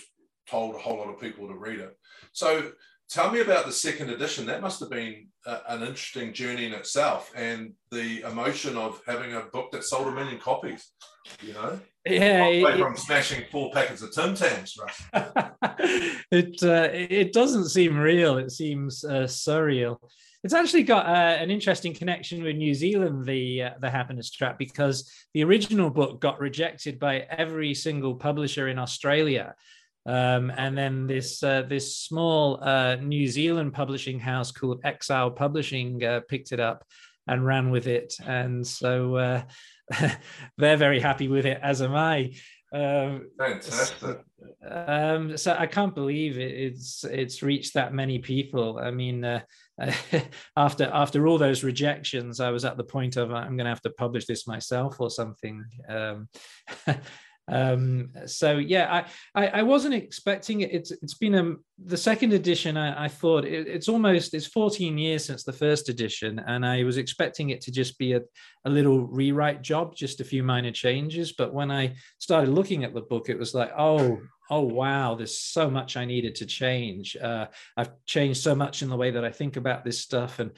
told a whole lot of people to read it. So tell me about the second edition. That must have been a, an interesting journey in itself, and the emotion of having a book that sold a million copies. You know, yeah, it, from smashing four packets of Tim Tams, it uh, it doesn't seem real. It seems uh, surreal. It's actually got uh, an interesting connection with New Zealand, the uh, the happiness trap, because the original book got rejected by every single publisher in Australia. Um, and then this uh, this small uh, New Zealand publishing house called Exisle Publishing uh, picked it up and ran with it, and so uh, they're very happy with it, as am I. Um, Fantastic. Um, so I can't believe it, it's it's reached that many people. I mean, uh, after after all those rejections, I was at the point of I'm going to have to publish this myself or something. Um, um, so yeah, I, I, I wasn't expecting it. It's it's been a the second edition. I, I thought it, it's almost it's 14 years since the first edition, and I was expecting it to just be a, a little rewrite job, just a few minor changes. But when I started looking at the book, it was like, oh oh wow there's so much i needed to change uh, i've changed so much in the way that i think about this stuff and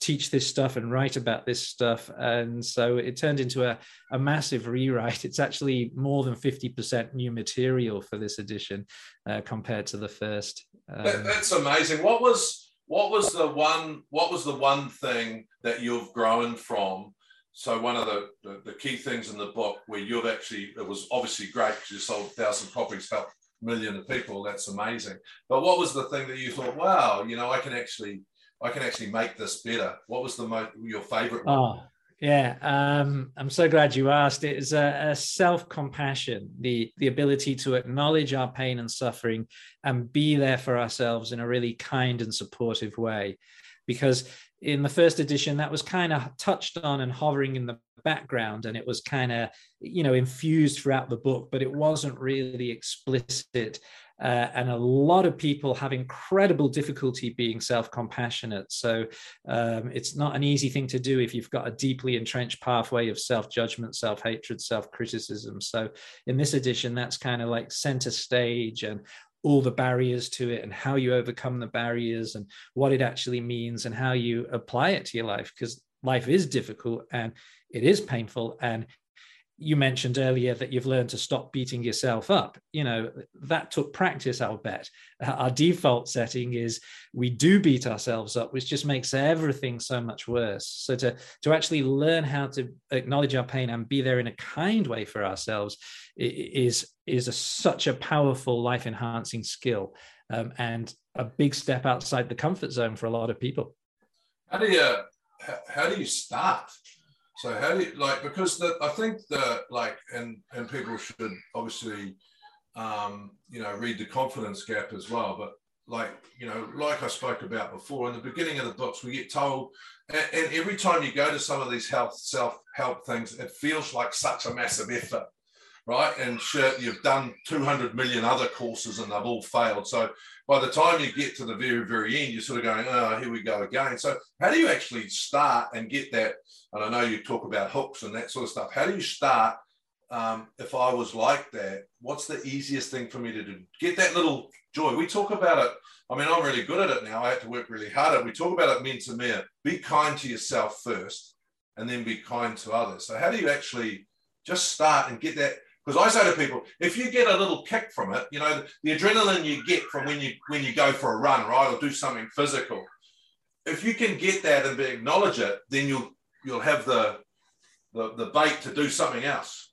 teach this stuff and write about this stuff. And so it turned into a, a massive rewrite. It's actually more than 50% new material for this edition uh, compared to the first. Um, that, that's amazing. What was what was the one what was the one thing that you've grown from? So one of the, the, the key things in the book where you've actually it was obviously great because you sold a thousand copies, helped million of people. That's amazing. But what was the thing that you thought, wow, you know, I can actually I can actually make this better. What was the most your favorite? One? Oh, yeah. Um, I'm so glad you asked. It is a, a self compassion, the the ability to acknowledge our pain and suffering, and be there for ourselves in a really kind and supportive way. Because in the first edition, that was kind of touched on and hovering in the background, and it was kind of you know infused throughout the book, but it wasn't really explicit uh, and a lot of people have incredible difficulty being self-compassionate. So um, it's not an easy thing to do if you've got a deeply entrenched pathway of self-judgment, self-hatred, self-criticism. So in this edition, that's kind of like center stage and all the barriers to it and how you overcome the barriers and what it actually means and how you apply it to your life because life is difficult and it is painful and you mentioned earlier that you've learned to stop beating yourself up. You know, that took practice, I'll bet. Our default setting is we do beat ourselves up, which just makes everything so much worse. So to, to actually learn how to acknowledge our pain and be there in a kind way for ourselves is, is a, such a powerful life enhancing skill um, and a big step outside the comfort zone for a lot of people. How do you, how do you start? So how do you like because the I think that like and and people should obviously um, you know read the confidence gap as well. But like you know, like I spoke about before in the beginning of the books, we get told, and, and every time you go to some of these health self help things, it feels like such a massive effort right? And sure, you've done 200 million other courses and they've all failed. So by the time you get to the very, very end, you're sort of going, oh, here we go again. So how do you actually start and get that? And I know you talk about hooks and that sort of stuff. How do you start? Um, if I was like that, what's the easiest thing for me to do? Get that little joy. We talk about it. I mean, I'm really good at it now. I have to work really hard at it. We talk about it Mentor Be kind to yourself first and then be kind to others. So how do you actually just start and get that because I say to people, if you get a little kick from it, you know, the adrenaline you get from when you when you go for a run, right, or do something physical, if you can get that and acknowledge it, then you'll you'll have the the, the bait to do something else.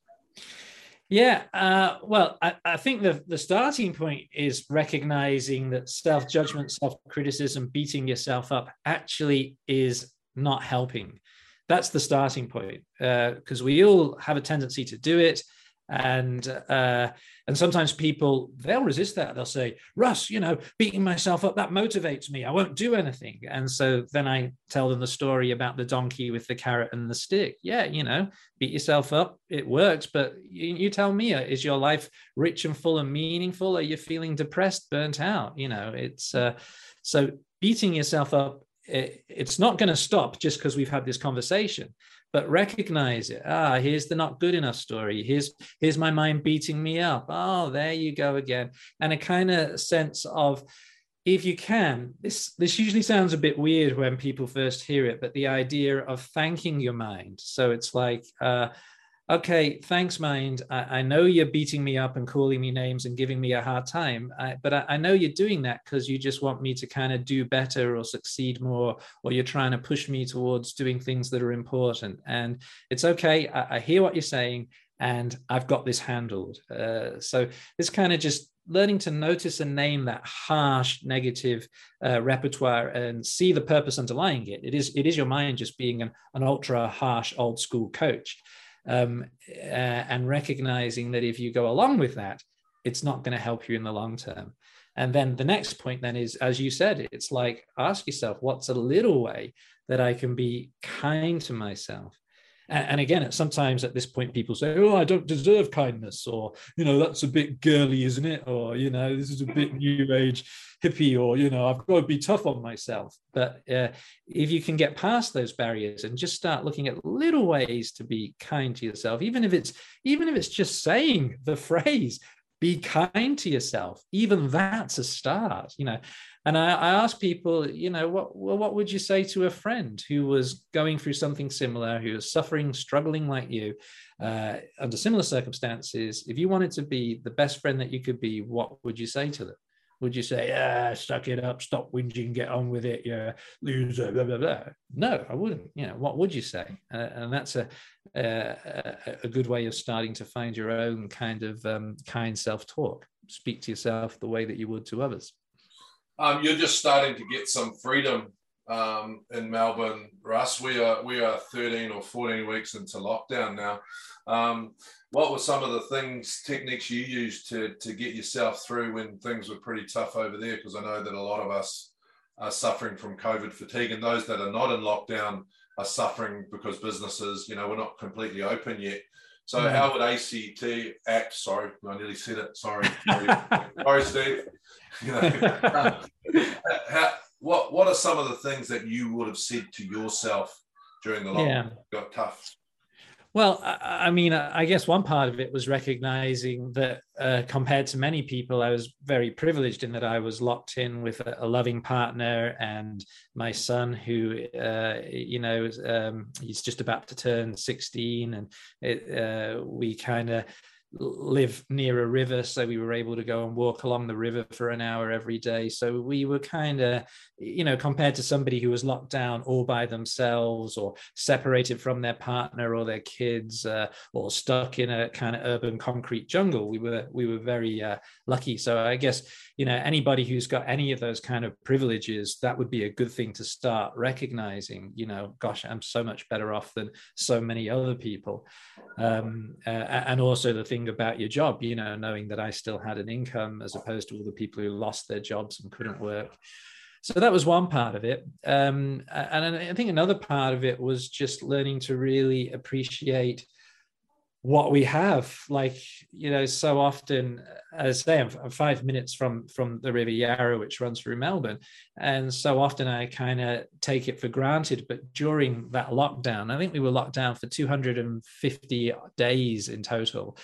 Yeah, uh, well, I, I, think the, the starting point is recognizing that self judgment, self criticism, beating yourself up actually is not helping. That's the starting point because uh, we all have a tendency to do it and uh, and sometimes people they'll resist that. They'll say russ you know beating myself up that motivates me. I won't do anything. And so then i tell them the story about the donkey with the carrot and the stick. Yeah you know beat yourself up it works but you, you tell me is your life rich and full and meaningful? Are you feeling depressed burnt out? You know it's uh, so beating yourself up it, it's not going to stop just because we've had this conversation but recognize it. Ah here's the not good enough story. Here's here's my mind beating me up. Oh there you go again. And a kind of sense of if you can, this this usually sounds a bit weird when people first hear it, but the idea of thanking your mind. So it's like, uh, okay, thanks, mind. I, I, know you're beating me up and calling me names and giving me a hard time, I, but I, I know you're doing that because you just want me to kind of do better or succeed more, or you're trying to push me towards doing things that are important. And it's okay. I, hear what you're saying and I've got this handled. Uh, so it's kind of just learning to notice and name that harsh negative uh, repertoire and see the purpose underlying it. It is it is your mind just being an, an ultra harsh old school coach, um, uh, and recognizing that if you go along with that, it's not going to help you in the long term. And then the next point then is, as you said, it's like ask yourself, what's a little way that I can be kind to myself? And, again, sometimes at this point, people say, "Oh, I don't deserve kindness," or you know, "That's a bit girly, isn't it?" Or you know, "This is a bit new age hippie," or you know, "I've got to be tough on myself." But uh, if you can get past those barriers and just start looking at little ways to be kind to yourself, even if it's even if it's just saying the phrase, be kind to yourself even that's a start you know and I, I ask people, you know, what what would you say to a friend who was going through something similar, who was suffering, struggling like you, uh, under similar circumstances? If you wanted to be the best friend that you could be, what would you say to them? Would you say, yeah, suck it up, stop whinging, get on with it, yeah, loser, blah, blah, blah? No, I wouldn't. You know, what would you say? Uh, and that's a, a, good way of starting to find your own kind of um, kind self-talk. Speak to yourself the way that you would to others um, you're just starting to get some freedom um, in Melbourne, Russ. We are we are 13 or 14 weeks into lockdown now. Um, what were some of the things, techniques you used to to get yourself through when things were pretty tough over there? Because I know that a lot of us are suffering from COVID fatigue, and those that are not in lockdown are suffering because businesses, you know, we're not completely open yet. So mm. how would ACT act? Sorry, I nearly said it. Sorry, sorry, Steve. You know, how, what what are some of the things that you would have said to yourself during the lockdown? Yeah. Got tough. Well, I, I, mean, I guess one part of it was recognizing that uh, compared to many people, I was very privileged in that I was locked in with a, a loving partner and my son, who, uh, you know, um, he's just about to turn 16. And it, uh, we kind of live near a river so we were able to go and walk along the river for an hour every day. So we were kind of you know compared to somebody who was locked down all by themselves or separated from their partner or their kids uh, or stuck in a kind of urban concrete jungle we were we were very uh, lucky. So i guess you know anybody who's got any of those kind of privileges that would be a good thing to start recognizing you know gosh i'm so much better off than so many other people. Um, uh, and also the thing about your job you know knowing that i still had an income as opposed to all the people who lost their jobs and couldn't work. So that was one part of it. Um, and i think another part of it was just learning to really appreciate what we have like you know so often as i say i'm five minutes from from the river yarra which runs through melbourne and so often i kind of take it for granted but during that lockdown i think we were locked down for 250 days in total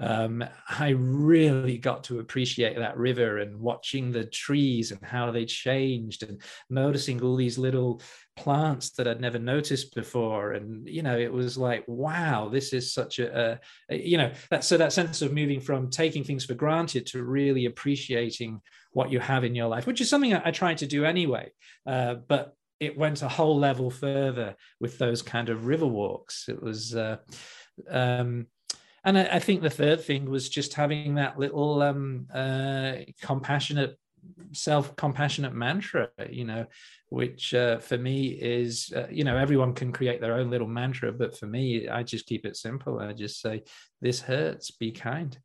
um, I really got to appreciate that river and watching the trees and how they changed and noticing all these little plants that I'd never noticed before. And, you know, it was like, wow, this is such a, a you know, that, so that sense of moving from taking things for granted to really appreciating what you have in your life, which is something I, I tried to do anyway. Uh, but it went a whole level further with those kind of river walks. It was, uh, um, and I, I, think the third thing was just having that little um, uh, compassionate self-compassionate mantra you know which uh, for me is uh, you know everyone can create their own little mantra but for me i just keep it simple. I just say this hurts be kind.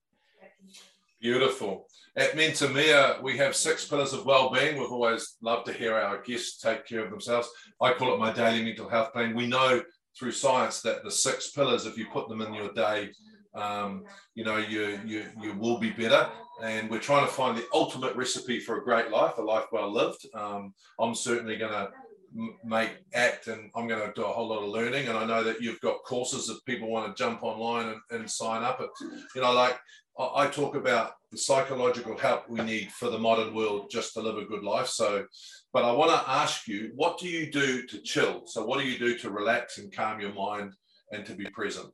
Beautiful. At Mentemia we have six pillars of well-being. We've always loved to hear our guests take care of themselves. I call it my daily mental health plan. We know through science that the six pillars if you put them in your day um, you know, you, you, you will be better. And we're trying to find the ultimate recipe for a great life, a life well lived. Um, I'm certainly going to make act and I'm going to do a whole lot of learning. And I know that you've got courses if people want to jump online and, and sign up. You know, like I talk about the psychological help we need for the modern world just to live a good life. So, but I want to ask you, what do you do to chill? So, what do you do to relax and calm your mind and to be present?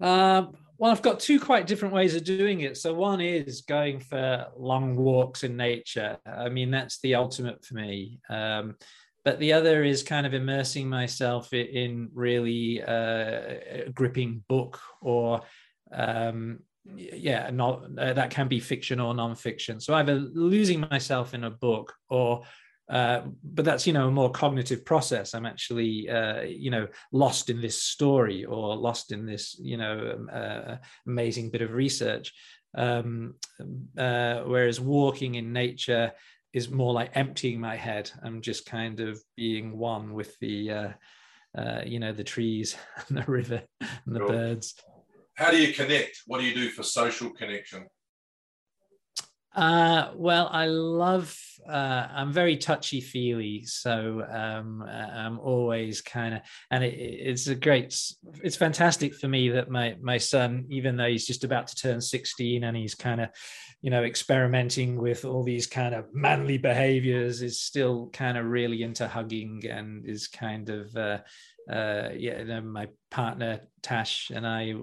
Uh, well, I've got two quite different ways of doing it. So, one is going for long walks in nature. I mean, that's the ultimate for me. Um, but the other is kind of immersing myself in really uh, a gripping book or um, yeah, not uh, that can be fiction or non-fiction. So either losing myself in a book or uh, but that's you know a more cognitive process. I'm actually uh, you know lost in this story or lost in this you know um, uh, amazing bit of research. Um, uh, whereas walking in nature is more like emptying my head. I'm just kind of being one with the uh, you know the trees and the river and the cool. birds how do you connect? What do you do for social connection? Uh, well, I love, uh, I'm very touchy feely. So um, I'm always kind of, and it, it's a great, it's fantastic for me that my, my son, even though he's just about to turn 16 and he's kind of, you know, experimenting with all these kind of manly behaviors, is still kind of really into hugging and is kind of, uh, uh, yeah, my partner Tash and I.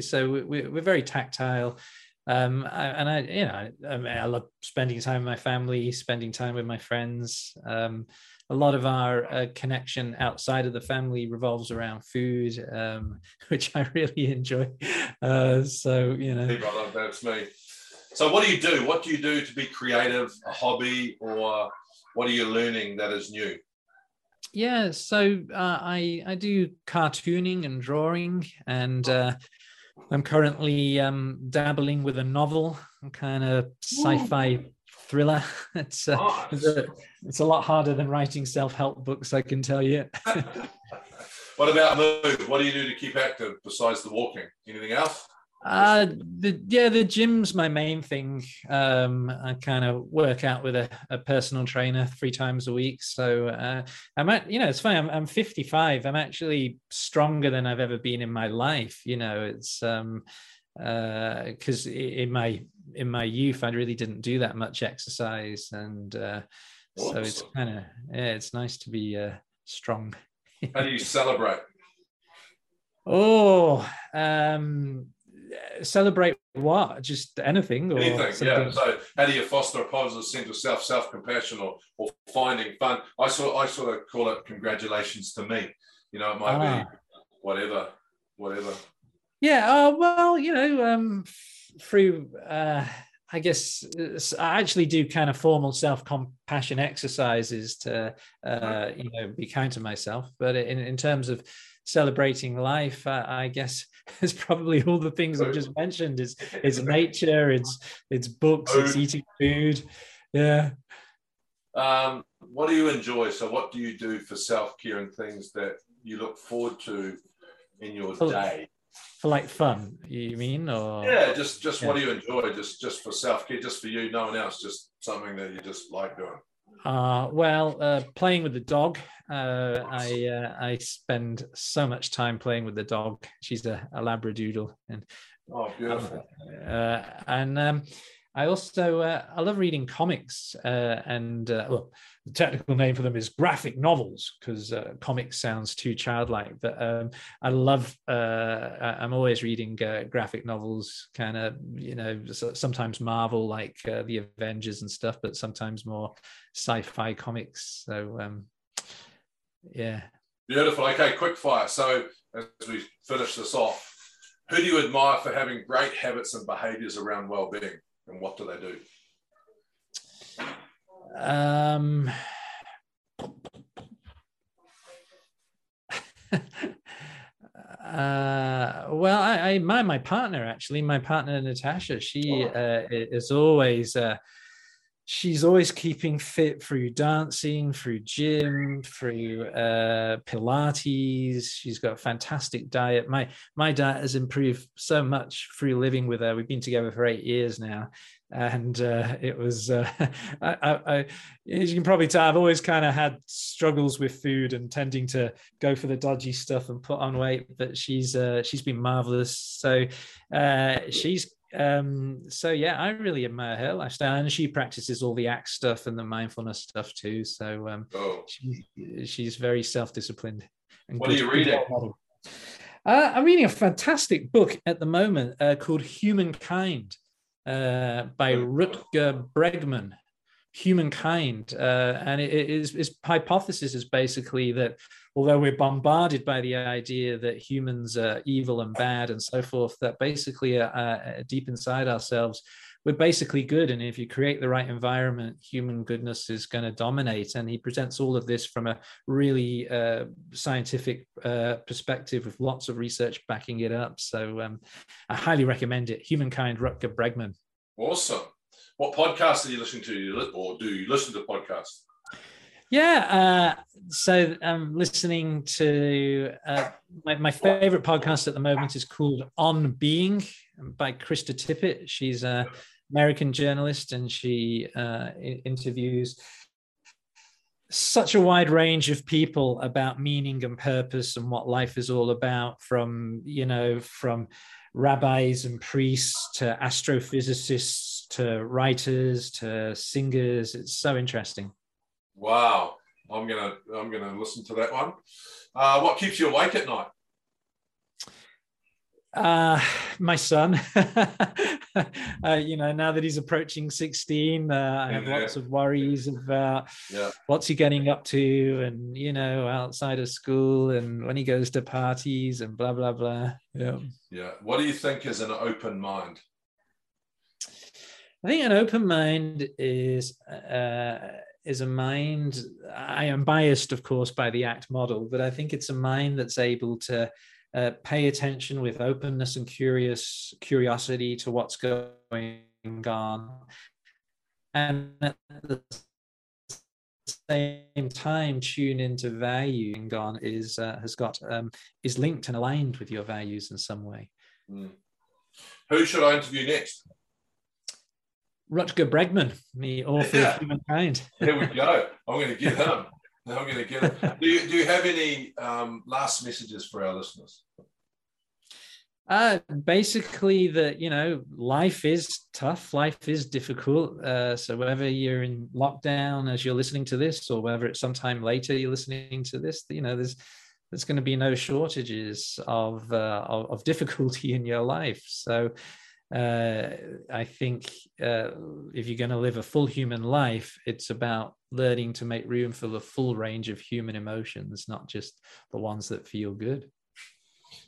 So we, are very tactile, um, and I, you know, I, mean, I, love spending time with my family, spending time with my friends. Um, a lot of our uh, connection outside of the family revolves around food, um, which I really enjoy. Uh, so you know, that's me. So what do you do? What do you do to be creative? A hobby, or what are you learning that is new? yeah so uh, i i do cartooning and drawing and uh, i'm currently um, dabbling with a novel kind of sci-fi thriller. It's, uh, it's, a, it's a lot harder than writing self-help books i can tell you. What about move? What do you do to keep active besides the walking? Anything else uh, the yeah, the gym's my main thing. Um, I kind of work out with a, a, personal trainer three times a week. So uh, I'm at, you know, it's funny. I'm, I'm 55. I'm actually stronger than I've ever been in my life. You know, it's um, uh because uh, in my in my youth, I really didn't do that much exercise, and uh, so it's kind of yeah, it's nice to be uh, strong. How do you celebrate? Oh, um, celebrate what? Just anything? Or anything, something? yeah. So how do you foster a positive sense of self, self-compassion or, or finding fun? I sort I sort of call it congratulations to me. You know, it might ah. be whatever, whatever. Yeah, uh, well, you know, um, through uh, I guess I actually do kind of formal self-compassion exercises to uh, you know be kind to myself. But in, in terms of celebrating life, I, I guess it's probably all the things I've just mentioned. It's it's nature, it's it's books, food. it's eating food. Yeah. Um, what do you enjoy? So, what do you do for self care and things that you look forward to in your for, day? For like fun, you mean, or yeah, just just yeah. what do you enjoy? Just just for self care, just for you, no one else, just something that you just like doing. Uh, well, uh, playing with the dog. Uh, I uh, I spend so much time playing with the dog. She's a, a Labradoodle, and oh, beautiful. Uh, and um, I also uh, I love reading comics, and well, the technical name for them is graphic novels because comics sounds too childlike. But um, I love. I'm always reading graphic novels, kind of you know sometimes Marvel like the Avengers and stuff, but sometimes more sci-fi comics. So um, yeah. Beautiful. Okay, quick fire. So as we finish this off, who do you admire for having great habits and behaviors around well-being, and what do they do? Um. Uh, well, I, I my my partner actually, my partner Natasha. She uh, is always uh, she's always keeping fit through dancing, through gym, through uh, Pilates. She's got a fantastic diet. My my diet has improved so much through living with her. We've been together for eight years now, and uh, it was. Uh, I, I, I, as you can probably tell, I've always kind of had struggles with food and tending to go for the dodgy stuff and put on weight. But she's uh, she's been marvelous. So uh, she's um, so yeah, I really admire her lifestyle, and she practices all the ACT stuff and the mindfulness stuff too. So um, oh. she, she's very self-disciplined. what good, are you reading? Uh, I'm reading a fantastic book at the moment uh, called Humankind uh, by Rutger Bregman. Humankind, uh, and it is its hypothesis is basically that although we're bombarded by the idea that humans are evil and bad and so forth, that basically uh, uh, deep inside ourselves we're basically good. And if you create the right environment, human goodness is going to dominate. And he presents all of this from a really uh, scientific uh, perspective with lots of research backing it up. So um, I highly recommend it. Humankind, Rutger Bregman. Awesome. What podcast are you listening to, or do you listen to podcasts? Yeah, uh, so I'm listening to uh, my, my, favorite podcast at the moment is called On Being by Krista Tippett. She's a American journalist, and she uh, interviews such a wide range of people about meaning and purpose and what life is all about from you know from rabbis and priests to astrophysicists to writers to singers it's so interesting wow i'm gonna i'm gonna listen to that one uh, what keeps you awake at night uh, my son, uh, you know, now that he's approaching 16, uh, I have yeah. lots of worries about yeah. what's he getting up to and, you know, outside of school and when he goes to parties and blah, blah, blah. Yeah. Yeah. What do you think is an open mind? I think an open mind is uh, is a mind. I am biased, of course, by the ACT model, but I think it's a mind that's able to uh, pay attention with openness and curious curiosity to what's going on and at the same time tune into value and gone is uh, has got um, is linked and aligned with your values in some way mm. who should i interview next rutger bregman the author yeah. of humankind here we go i'm going to get him I'm going to get it. Do you, do you have any um, last messages for our listeners? Uh, basically, that you know, life is tough. Life is difficult. Uh, so whether you're in lockdown as you're listening to this, or whether it's sometime later you're listening to this, you know, there's there's going to be no shortages of, uh, of, of difficulty in your life. So uh, I think uh, if you're going to live a full human life, it's about learning to make room for the full range of human emotions, not just the ones that feel good.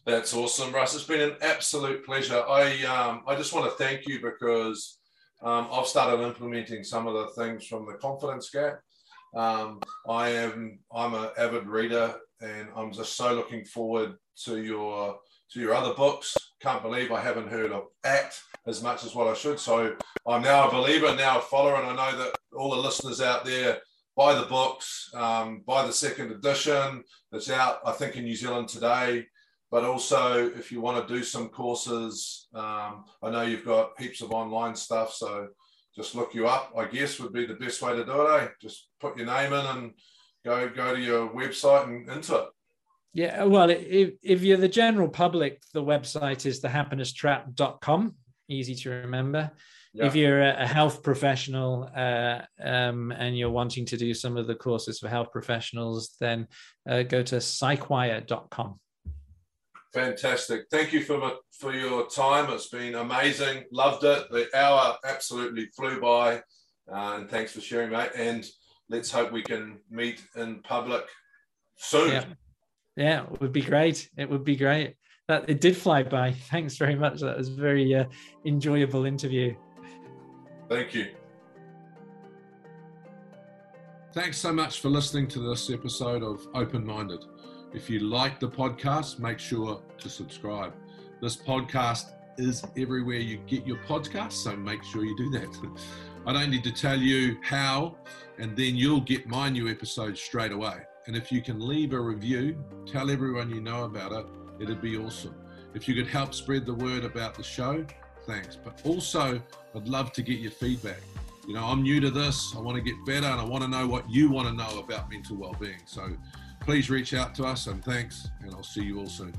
That's awesome, Russ. It's been an absolute pleasure. I um, I just want to thank you because um, I've started implementing some of the things from the confidence gap. Um, I am I'm an avid reader, and I'm just so looking forward to your to your other books. Can't believe I haven't heard of ACT as much as what I should. So I'm now a believer, now a follower, and I know that all the listeners out there buy the books, um, buy the second edition. that's out, I think, in New Zealand today. But also, if you want to do some courses, um, I know you've got heaps of online stuff. So just look you up, I guess, would be the best way to do it. Eh? Just put your name in and go go to your website and into it. Yeah, well, if, if you're the general public, the website is thehappinesstrap.com, easy to remember. Yeah. If you're a health professional uh, um, and you're wanting to do some of the courses for health professionals, then uh, go to psychwire.com. Fantastic. Thank you for, for your time. It's been amazing. Loved it. The hour absolutely flew by. Uh, and thanks for sharing, mate. And let's hope we can meet in public soon. Yeah. Yeah, it would be great. It would be great. That it did fly by. Thanks very much. That was very uh, enjoyable interview. Thank you. Thanks so much for listening to this episode of Open Minded. If you like the podcast, make sure to subscribe. This podcast is everywhere you get your podcast, so make sure you do that. I don't need to tell you how, and then you'll get my new episode straight away. And if you can leave a review, tell everyone you know about it, it'd be awesome. If you could help spread the word about the show, thanks. But also, I'd love to get your feedback. You know, I'm new to this, I want to get better, and I want to know what you want to know about mental well being. So please reach out to us, and thanks, and I'll see you all soon.